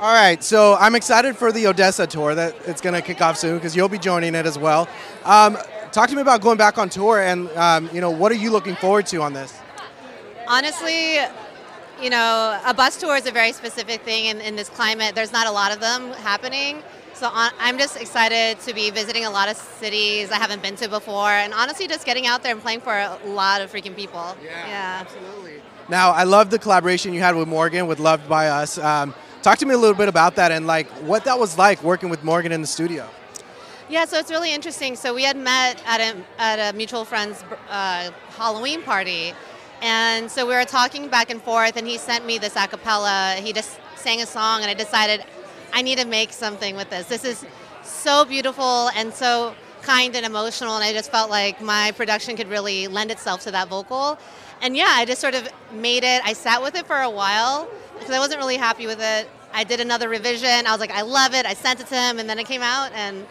All right, so I'm excited for the ODESZA tour that it's going to kick off soon because you'll be joining it as well. Um, talk to me about going back on tour and um, you know what are you looking forward to on this? Honestly, you know, a bus tour is a very specific thing in, in this climate. There's not a lot of them happening. So on, I'm just excited to be visiting a lot of cities I haven't been to before, and honestly, just getting out there and playing for a lot of freaking people. Yeah, absolutely. Now, I love the collaboration you had with morgxn with Loved by Us. Um, talk to me a little bit about that and like what that was like working with morgxn in the studio. Yeah, so it's really interesting. So we had met at a, at a mutual friend's uh, Halloween party, and so we were talking back and forth, and he sent me this a cappella. He just sang a song, and I decided I need to make something with this. This is so beautiful and so kind and emotional, and I just felt like my production could really lend itself to that vocal. And yeah, I just sort of made it. I sat with it for a while because I wasn't really happy with it. I did another revision. I was like, I love it. I sent it to him, and then it came out, and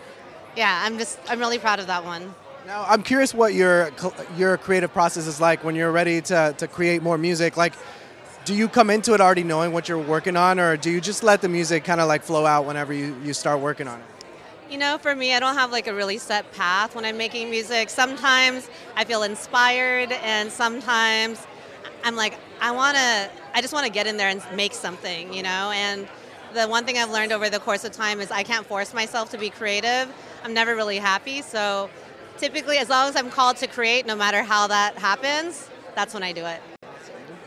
yeah, I'm just I'm really proud of that one. Now, I'm curious what your your creative process is like when you're ready to, to create more music. Like, do you come into it already knowing what you're working on, or do you just let the music kind of like flow out whenever you, you start working on it? You know, for me, I don't have like a really set path when I'm making music. Sometimes I feel inspired, and sometimes I'm like, I want to, I just want to get in there and make something, you know? And the one thing I've learned over the course of time is I can't force myself to be creative. I'm never really happy. So typically, as long as I'm called to create, no matter how that happens, that's when I do it.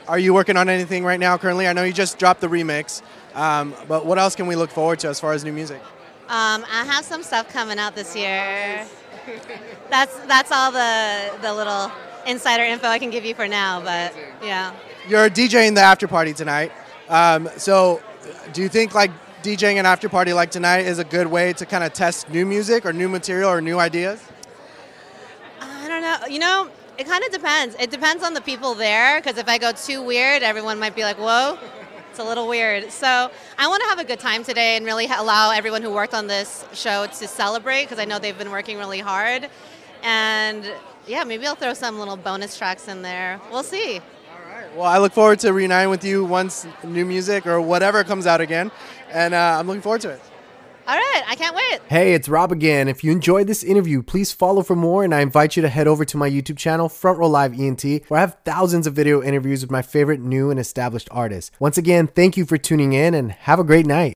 Are you working on anything right now currently? I know you just dropped the remix, um, but what else can we look forward to as far as new music? Um, I have some stuff coming out this year. That's that's all the the little insider info I can give you for now, but yeah. You're DJing the after party tonight. Um, so, do you think like DJing an after party like tonight is a good way to kind of test new music or new material or new ideas? I don't know. You know, it kind of depends. It depends on the people there because if I go too weird, everyone might be like, "Whoa." It's a little weird. So I want to have a good time today and really allow everyone who worked on this show to celebrate because I know they've been working really hard. And yeah, maybe I'll throw some little bonus tracks in there. We'll see. All right. Well, I look forward to reuniting with you once new music or whatever comes out again, and uh, I'm looking forward to it. All right, I can't wait. Hey, it's Rob again. If you enjoyed this interview, please follow for more, and I invite you to head over to my YouTube channel, Front Row Live ENT, where I have thousands of video interviews with my favorite new and established artists. Once again, thank you for tuning in, and have a great night.